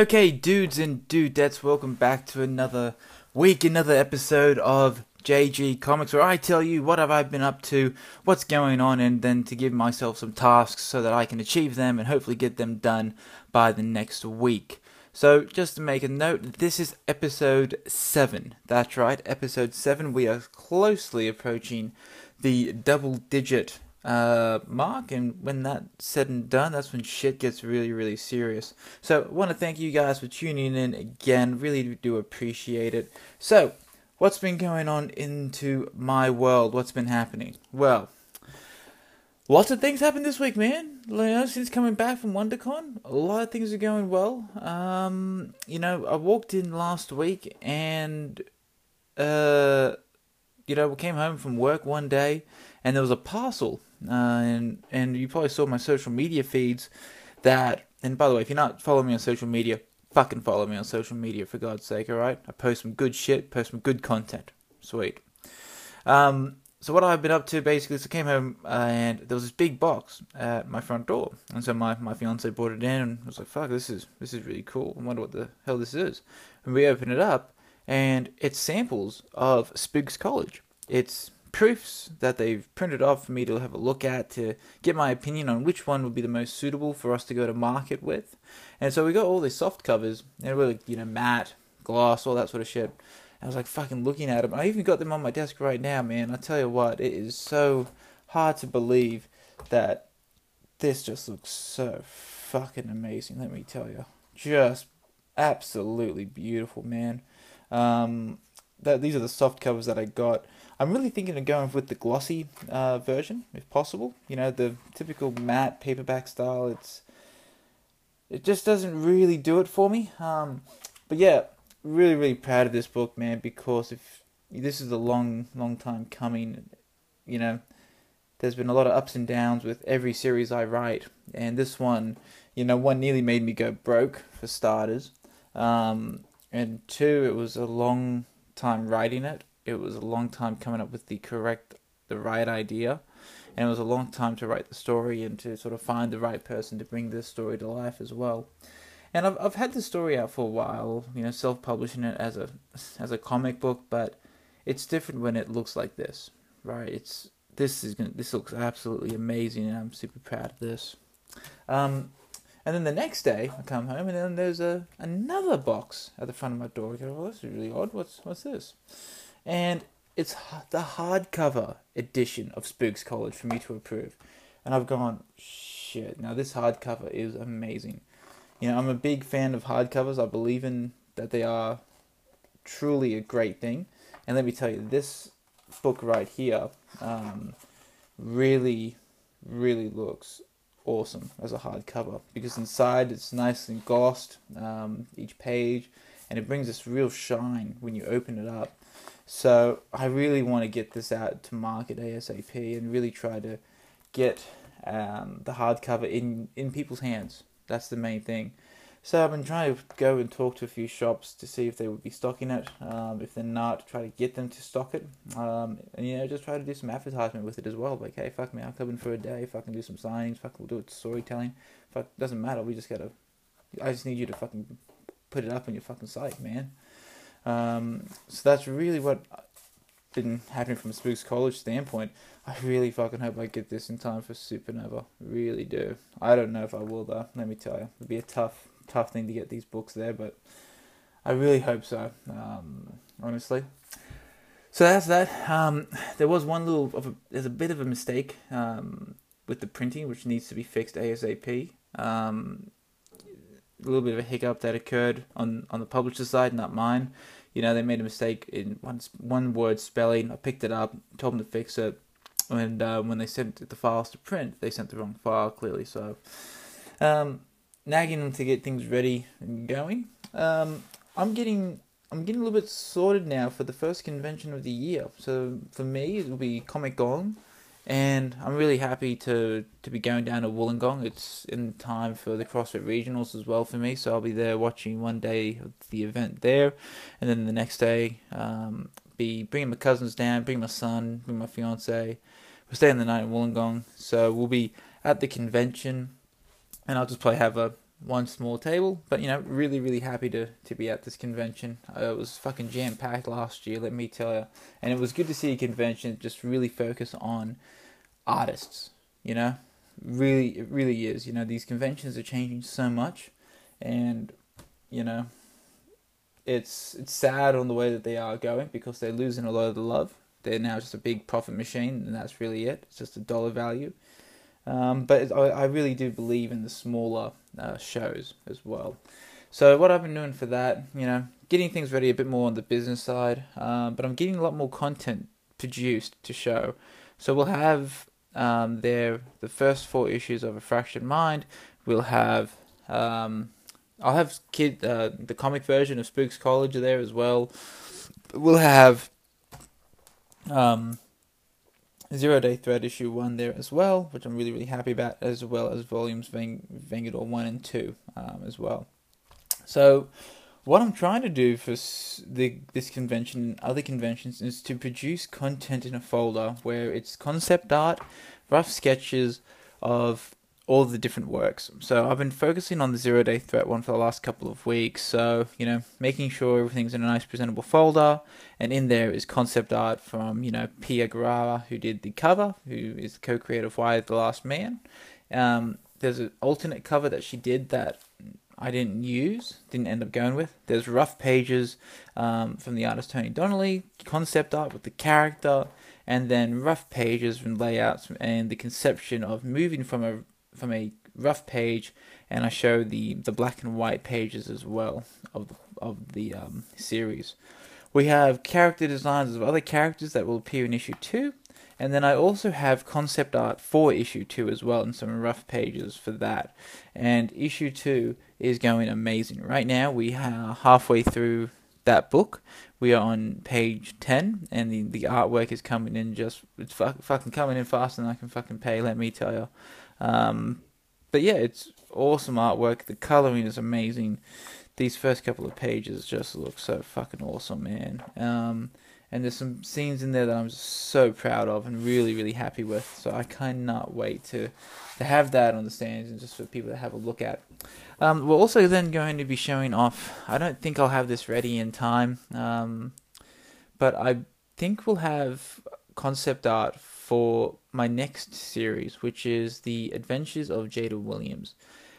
Okay, dudes and dudettes, welcome back to another week, another episode of JG Comics, where I tell you what have I been up to, what's going on, and then to give myself some tasks so that I can achieve them and hopefully get them done by the next week. So, just to make a note, this is episode 7. That's right, episode 7. We are closely approaching the double digit uh, mark, and when that's said and done, that's when shit gets really, really serious. So, I want to thank you guys for tuning in again. Really do appreciate it. So, what's been going on into my world? What's been happening? Well, lots of things happened this week, man. You know, since coming back from WonderCon, a lot of things are going well. Um, you know, I walked in last week and, uh, you know, we came home from work one day and there was a parcel uh, and and you probably saw my social media feeds that. And by the way, if you're not following me on social media, fucking follow me on social media for God's sake. All right, I post some good shit, post some good content. Sweet. Um, so what I've been up to basically is I came home uh, and there was this big box at my front door, and so my, my fiance brought it in and was like, "Fuck, this is this is really cool. I wonder what the hell this is." And we open it up, and it's samples of Spooks College. It's proofs that they've printed off for me to have a look at to get my opinion on which one would be the most suitable for us to go to market with. And so we got all these soft covers, we're like, you know, matte, gloss, all that sort of shit. I was like fucking looking at them. I even got them on my desk right now, man. I tell you what, it is so hard to believe that this just looks so fucking amazing. Let me tell you, just absolutely beautiful, man. Um, that these are the soft covers that I got. I'm really thinking of going with the glossy uh, version, if possible. You know, the typical matte paperback style. It's it just doesn't really do it for me. Um, but yeah, really, really proud of this book, man. Because if this is a long, long time coming, you know, there's been a lot of ups and downs with every series I write, and this one, you know, one nearly made me go broke for starters, um, and two, it was a long time writing it it was a long time coming up with the correct, the right idea, and it was a long time to write the story and to sort of find the right person to bring this story to life as well. And I've I've had the story out for a while, you know, self-publishing it as a as a comic book, but it's different when it looks like this, right? It's this is gonna this looks absolutely amazing, and I'm super proud of this. Um, and then the next day, I come home, and then there's a another box at the front of my door. I go, well, this is really odd. What's what's this? And it's the hardcover edition of Spooks College for me to approve. And I've gone, shit, now this hardcover is amazing. You know, I'm a big fan of hardcovers. I believe in that they are truly a great thing. And let me tell you, this book right here um, really, really looks awesome as a hardcover because inside it's nice and glossed, um, each page, and it brings this real shine when you open it up. So I really want to get this out to market ASAP and really try to get um, the hardcover in in people's hands. That's the main thing. So I've been trying to go and talk to a few shops to see if they would be stocking it. Um, if they're not, try to get them to stock it. Um, and you know, just try to do some advertisement with it as well. Like, hey, fuck me, I'll come in for a day. Fucking do some signings. Fuck, we'll do it storytelling. Fuck, doesn't matter. We just gotta. I just need you to fucking put it up on your fucking site, man. Um, so that's really what been happening from a Spooks College standpoint. I really fucking hope I get this in time for Supanova. Really do. I don't know if I will though. Let me tell you, it'd be a tough, tough thing to get these books there, but I really hope so. Um, honestly. So that's that. Um, there was one little of a, there's a bit of a mistake um, with the printing, which needs to be fixed ASAP. Um, a little bit of a hiccup that occurred on on the publisher side, not mine. You know, they made a mistake in one one word spelling. I picked it up, told them to fix it, and uh, when they sent the files to print, they sent the wrong file clearly. So, um, nagging them to get things ready and going. Um, I'm getting I'm getting a little bit sorted now for the first convention of the year. So for me, it will be Comic Gong and I'm really happy to to be going down to Wollongong. It's in time for the CrossFit Regionals as well for me, so I'll be there watching one day of the event there, and then the next day um, be bringing my cousins down, bring my son, bring my fiance. We're staying the night in Wollongong, so we'll be at the convention, and I'll just probably have a one small table. But you know, really, really happy to to be at this convention. Uh, it was fucking jam packed last year, let me tell you. And it was good to see a convention just really focus on artists. You know, really, it really is. You know, these conventions are changing so much, and you know, it's it's sad on the way that they are going because they're losing a lot of the love. They're now just a big profit machine, and that's really it. It's just a dollar value. Um, but I, I, really do believe in the smaller uh, shows as well. So what I've been doing for that, you know, getting things ready a bit more on the business side, um, but I'm getting a lot more content produced to show. So we'll have um, there the first four issues of A Fractured Mind. We'll have um, I'll have kid uh, the comic version of Spooks College there as well. We'll have um, Zero Day Threat issue one there as well, which I'm really really happy about, as well as volumes Veng- Vengador one and two um, as well. So, what I'm trying to do for the this convention and other conventions is to produce content in a folder where it's concept art, rough sketches of all the different works. So I've been focusing on the zero day threat one for the last couple of weeks. So, you know, making sure everything's in a nice presentable folder. And in there is concept art from, you know, Pia Guerrara, who did the cover, who is the co creator of Y the Last Man. Um, there's an alternate cover that she did that I didn't use, didn't end up going with. There's rough pages um, from the artist Tony Donnelly, concept art with the character, and then rough pages and layouts and the conception of moving from a from a rough page, and I show the the black and white pages as well of the, of the um, series. We have character designs of other characters that will appear in issue two, and then I also have concept art for issue two as well, and some rough pages for that. And issue two is going amazing. Right now, we are halfway through that book. We are on page 10, and the, the artwork is coming in just, it's fucking coming in faster than I can fucking pay, let me tell you. Um, but yeah, it's awesome artwork. The coloring is amazing. These first couple of pages just look so fucking awesome, man. Um, and there's some scenes in there that I'm so proud of and really, really happy with. So I cannot wait to to have that on the stands and just for people to have a look at. Um, we're also then going to be showing off. I don't think I'll have this ready in time, um, but I think we'll have concept art for my next series, which is The Adventures of Jada Williams.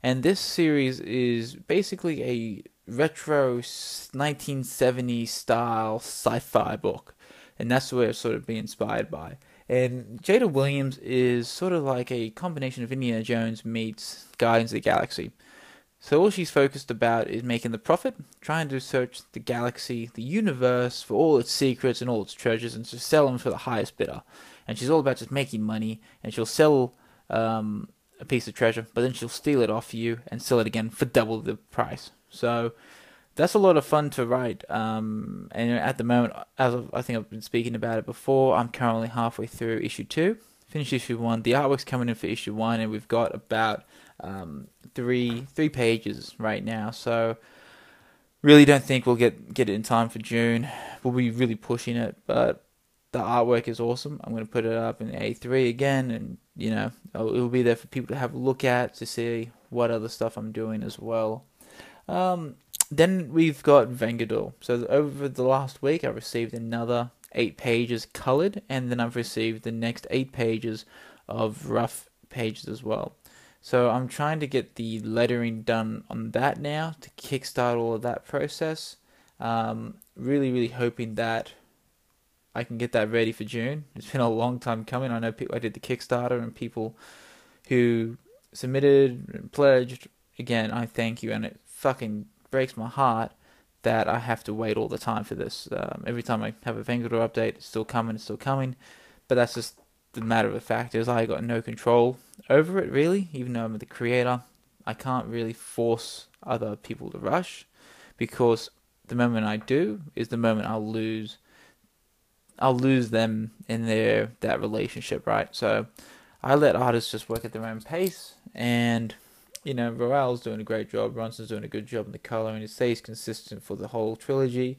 And this series is basically a retro 1970s style sci fi book. And that's where it's sort of being inspired by. And Jada Williams is sort of like a combination of Indiana Jones meets Guardians of the Galaxy. So all she's focused about is making the profit, trying to search the galaxy, the universe for all its secrets and all its treasures, and to sell them for the highest bidder and she's all about just making money, and she'll sell um, a piece of treasure, but then she'll steal it off you and sell it again for double the price. So that's a lot of fun to write. Um, and at the moment, as I think I've been speaking about it before, I'm currently halfway through issue two. Finished issue one. The artwork's coming in for issue one, and we've got about um, three three pages right now. So really don't think we'll get get it in time for June. We'll be really pushing it, but the artwork is awesome. I'm going to put it up in A3 again, and you know it will be there for people to have a look at to see what other stuff I'm doing as well. Um, then we've got Vengador. So over the last week, I received another eight pages colored, and then I've received the next eight pages of rough pages as well. So I'm trying to get the lettering done on that now to kickstart all of that process. Um, really, really hoping that I can get that ready for June. It's been a long time coming. I know people. I did the Kickstarter and people who submitted and pledged. Again, I thank you, and it fucking breaks my heart that I have to wait all the time for this. Um, every time I have a Vengador update, it's still coming. It's still coming. But that's just the matter of the fact is I got no control over it really. Even though I'm the creator, I can't really force other people to rush because the moment I do is the moment I'll lose I'll lose them in their that relationship, right? So I let artists just work at their own pace, and you know, Roel's doing a great job, Ronson's doing a good job in the color, and it stays consistent for the whole trilogy.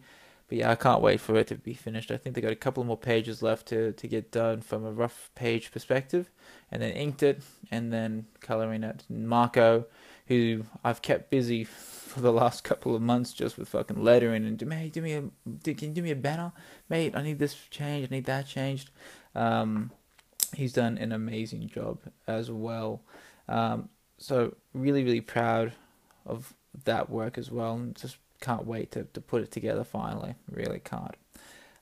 But yeah, I can't wait for it to be finished. I think they got a couple more pages left to, to get done from a rough page perspective, and then inked it, and then coloring it. Marco who I've kept busy for the last couple of months just with fucking lettering and mate, do me a, do, can you do me a banner, mate? I need this changed, I need that changed. Um, he's done an amazing job as well. Um, so really, really proud of that work as well. And just can't wait to, to put it together finally. Really can't.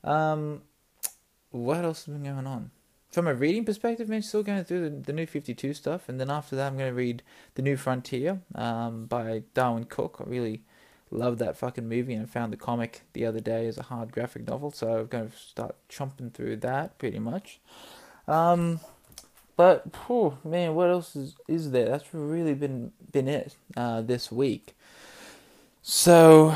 Um, what else has been going on? From a reading perspective, man, still going through the, the new 52 stuff. And then after that, I'm going to read The New Frontier um, by Darwyn Cooke. I really love that fucking movie and I found the comic the other day as a hard graphic novel. So I'm going to start chomping through that pretty much. Um, but man, what else is, is there? That's really been been it uh, this week. So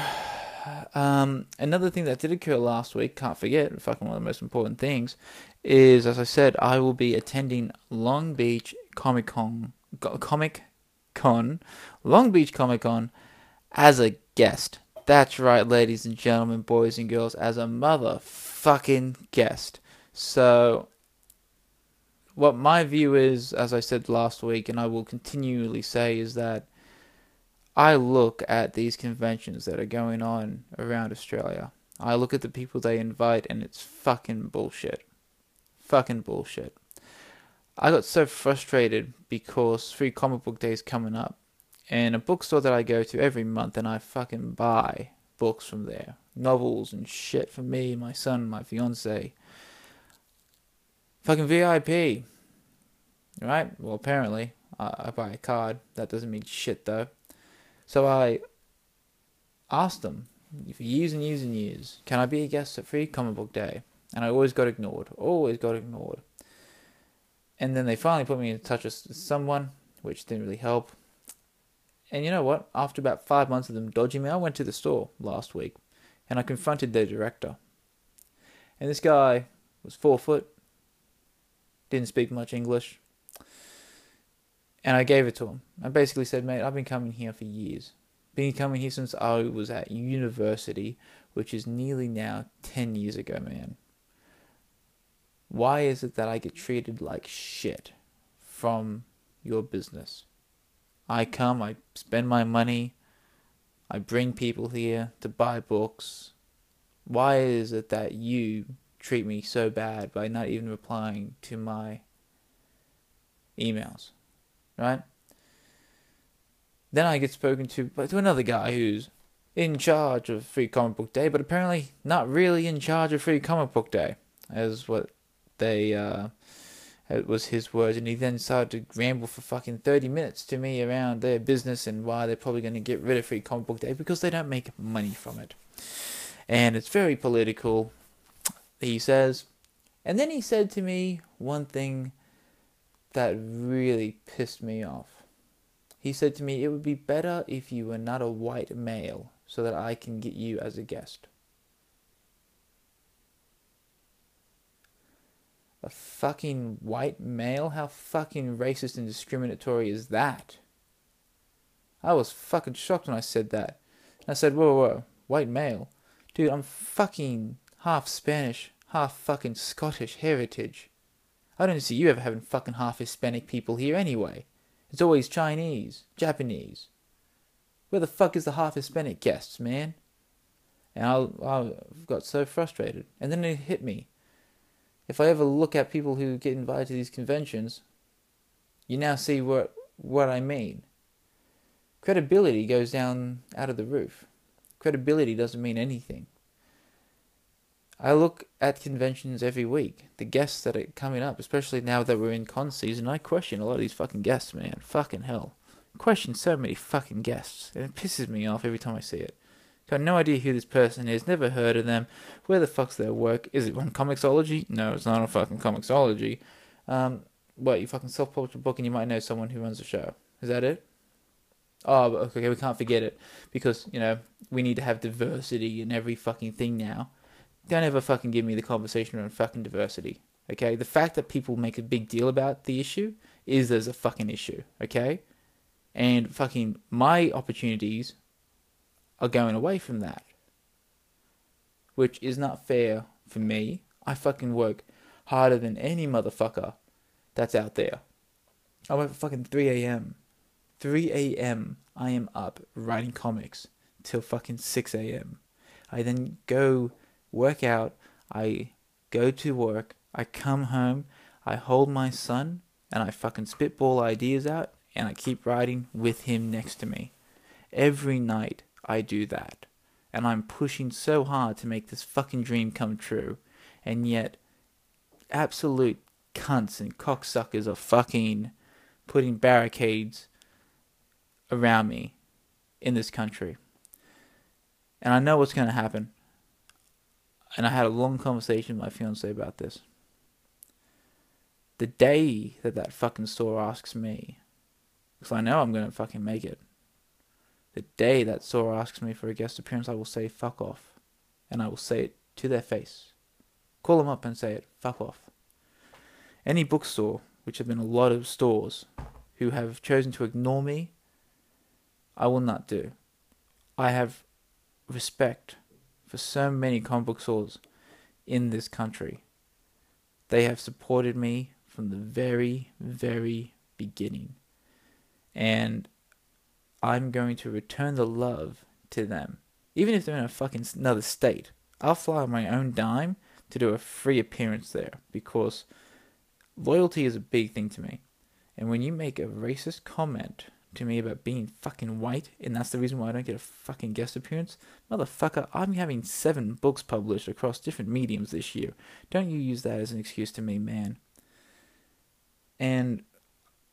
um, another thing that did occur last week, can't forget, fucking one of the most important things, is as I said, I will be attending Long Beach Comic Con, Comic Con, Long Beach Comic Con, as a guest. That's right, ladies and gentlemen, boys and girls, as a motherfucking guest. So what my view is, as I said last week, and I will continually say, is that I look at these conventions that are going on around Australia. I look at the people they invite, and it's fucking bullshit. Fucking bullshit. I got so frustrated because Free Comic Book Day is coming up, and a bookstore that I go to every month, and I fucking buy books from there, novels and shit for me, my son, my fiance Fucking VIP. Right? Well, apparently. I, I buy a card. That doesn't mean shit, though. So I asked them for years and years and years, can I be a guest at Free Comic Book Day? And I always got ignored. Always got ignored. And then they finally put me in touch with someone, which didn't really help. And you know what? After about five months of them dodging me, I went to the store last week and I confronted their director. And this guy was four foot, didn't speak much English. And I gave it to him. I basically said, mate, I've been coming here for years. Been coming here since I was at university, which is nearly now 10 years ago, man. Why is it that I get treated like shit from your business? I come, I spend my money, I bring people here to buy books. Why is it that you treat me so bad by not even replying to my emails, right? Then I get spoken to to another guy who's in charge of Free Comic Book Day, but apparently not really in charge of Free Comic Book Day, as what they uh, it was his words, and he then started to ramble for fucking thirty minutes to me around their business and why they're probably going to get rid of Free Comic Book Day because they don't make money from it, and it's very political he says. And then he said to me one thing that really pissed me off. He said to me, It would be better if you were not a white male so that I can get you as a guest. A fucking white male? How fucking racist and discriminatory is that? I was fucking shocked when I said that. And I said, Whoa, whoa, white male? Dude, I'm fucking half Spanish, half fucking Scottish heritage. I don't see you ever having fucking half Hispanic people here anyway. It's always Chinese, Japanese. Where the fuck is the half Hispanic guests, man? And I, I got so frustrated. And then it hit me. If I ever look at people who get invited to these conventions, you now see what what I mean. Credibility goes down out of the roof. Credibility doesn't mean anything. I look at conventions every week. The guests that are coming up, especially now that we're in con season, I question a lot of these fucking guests, man. Fucking hell. I question so many fucking guests. And it pisses me off every time I see it. Got no idea who this person is, never heard of them. Where the fuck's their work? Is it on Comixology? No, it's not on fucking Comixology. Um, what, you fucking self publish a book and you might know someone who runs the show. Is that it? Oh, okay, we can't forget it. Because, you know, we need to have diversity in every fucking thing now don't ever fucking give me the conversation around fucking diversity. Okay, the fact that people make a big deal about the issue is there's a fucking issue. Okay, and fucking my opportunities are going away from that, which is not fair for me. I fucking work harder than any motherfucker that's out there. I work fucking 3 a.m., 3 a.m. I am up writing comics till fucking 6 a.m. I then go work out. I go to work. I come home. I hold my son and I fucking spitball ideas out and I keep writing with him next to me. Every night I do that. And I'm pushing so hard to make this fucking dream come true. And yet, absolute cunts and cocksuckers are fucking putting barricades around me in this country. And I know what's going to happen. And I had a long conversation with my fiance about this. The day that that fucking store asks me, because I know I'm going to fucking make it, the day that store asks me for a guest appearance, I will say fuck off. And I will say it to their face. Call them up and say it, fuck off. Any bookstore, which have been a lot of stores, who have chosen to ignore me, I will not do. I have respect for so many comic book stores in this country. They have supported me from the very, very beginning. And I'm going to return the love to them. Even if they're in a fucking another state. I'll fly on my own dime to do a free appearance there because loyalty is a big thing to me. And when you make a racist comment to me about being fucking white, and that's the reason why I don't get a fucking guest appearance, motherfucker, I'm having seven books published across different mediums this year. Don't you use that as an excuse to me, man. And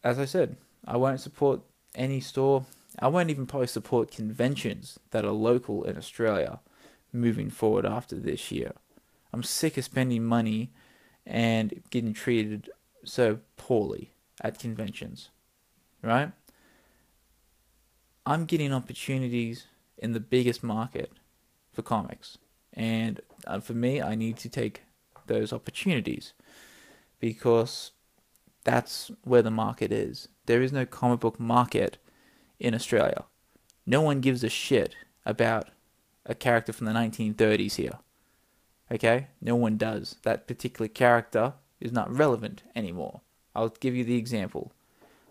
as I said, I won't support any store. I won't even probably support conventions that are local in Australia moving forward after this year. I'm sick of spending money and getting treated so poorly at conventions, right? I'm getting opportunities in the biggest market for comics. And uh, for me, I need to take those opportunities because that's where the market is. There is no comic book market in Australia. No one gives a shit about a character from the 1930s here. Okay? No one does. That particular character is not relevant anymore. I'll give you the example.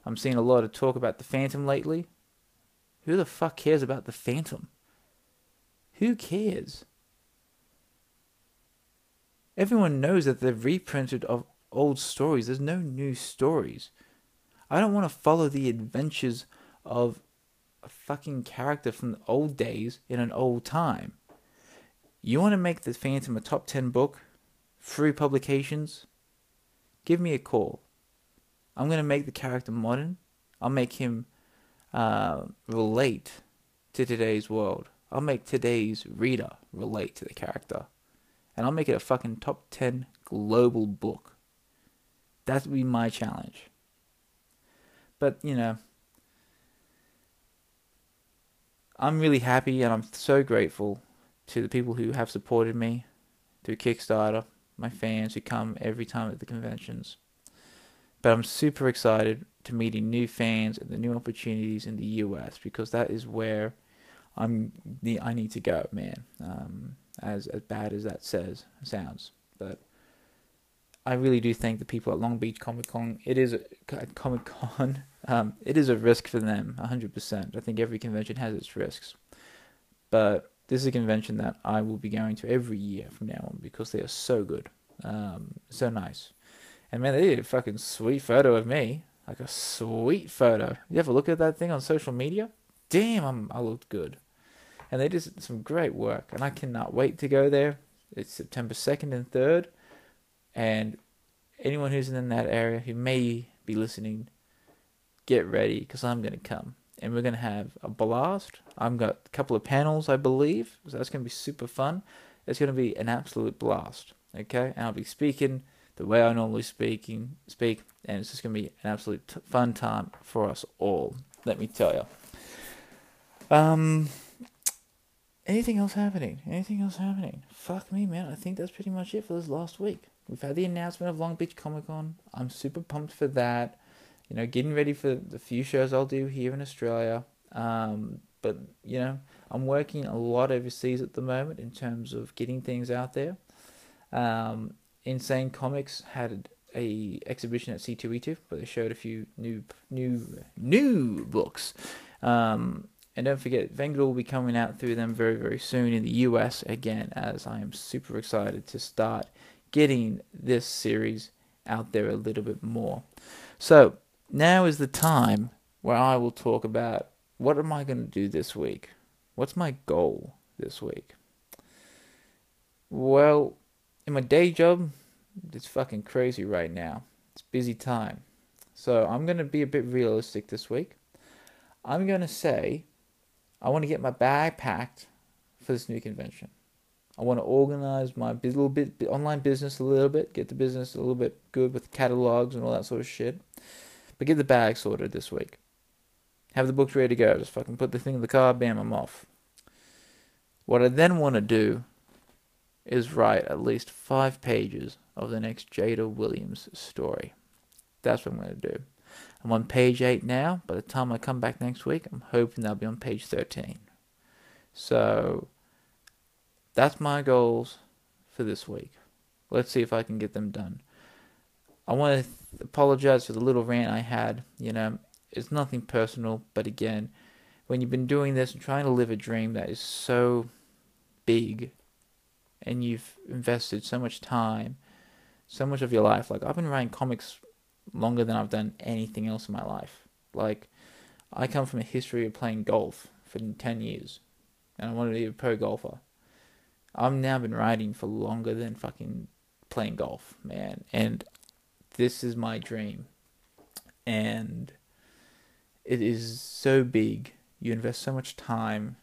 I'm seeing a lot of talk about the Phantom lately. Who the fuck cares about the Phantom? Who cares? Everyone knows that they've reprinted of old stories. There's no new stories. I don't want to follow the adventures of a fucking character from the old days in an old time. You want to make the Phantom a top 10 book? Frew publications? Give me a call. I'm going to make the character modern. I'll make him uh, relate to today's world. I'll make today's reader relate to the character. And I'll make it a fucking top 10 global book. That would be my challenge. But, you know, I'm really happy and I'm so grateful to the people who have supported me through Kickstarter, my fans who come every time at the conventions. But I'm super excited to meeting new fans and the new opportunities in the US because that is where I'm I need to go, man. Um, as as bad as that says sounds, but I really do think the people at Long Beach Comic Con it is a Comic Con um, it is a risk for them, hundred percent. I think every convention has its risks, but this is a convention that I will be going to every year from now on because they are so good, um, so nice. And man, they did a fucking sweet photo of me. Like a sweet photo. You ever look at that thing on social media? Damn, I'm, I looked good. And they did some great work. And I cannot wait to go there. It's September 2nd and 3rd. And anyone who's in that area who may be listening, get ready because I'm going to come. And we're going to have a blast. I've got a couple of panels, I believe. So that's going to be super fun. It's going to be an absolute blast. Okay? And I'll be speaking the way I normally speaking speak, and it's just going to be an absolute t- fun time for us all. Let me tell you. Um, anything else happening? Anything else happening? Fuck me, man. I think that's pretty much it for this last week. We've had the announcement of Long Beach Comic Con. I'm super pumped for that. You know, getting ready for the few shows I'll do here in Australia. Um, but you know, I'm working a lot overseas at the moment in terms of getting things out there. Um, Insane Comics had a exhibition at C2E2 where they showed a few new new new books. Um, and don't forget, Vengador will be coming out through them very very soon in the US again. As I am super excited to start getting this series out there a little bit more. So now is the time where I will talk about what am I going to do this week. What's my goal this week? Well, in my day job, it's fucking crazy right now. It's busy time. So I'm going to be a bit realistic this week. I'm going to say I want to get my bag packed for this new convention. I want to organize my little bit online business a little bit, get the business a little bit good with catalogs and all that sort of shit. But get the bag sorted this week. Have the books ready to go. Just fucking put the thing in the car, bam, I'm off. What I then want to do is write at least five pages of the next Jada Williams story. That's what I'm going to do. I'm on page 8 now. By the time I come back next week, I'm hoping I'll be on page 13. So, that's my goals for this week. Let's see if I can get them done. I want to apologize for the little rant I had. You know, it's nothing personal, but again, when you've been doing this and trying to live a dream that is so big and you've invested so much time, so much of your life. Like I've been writing comics longer than I've done anything else in my life. Like I come from a history of playing golf for 10 years and I wanted to be a pro golfer. I've now been riding for longer than fucking playing golf, man. And this is my dream. And it is so big. You invest so much time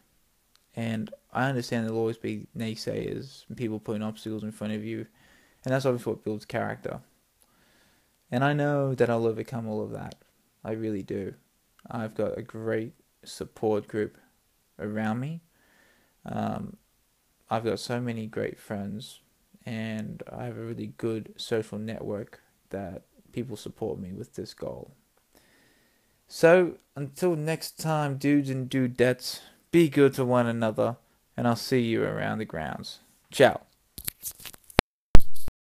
and I understand there'll always be naysayers and people putting obstacles in front of you, and that's obviously what builds character. And I know that I'll overcome all of that. I really do. I've got a great support group around me. Um, I've got so many great friends, and I have a really good social network that people support me with this goal. So, until next time, dudes and dudettes, be good to one another and I'll see you around the grounds. Ciao.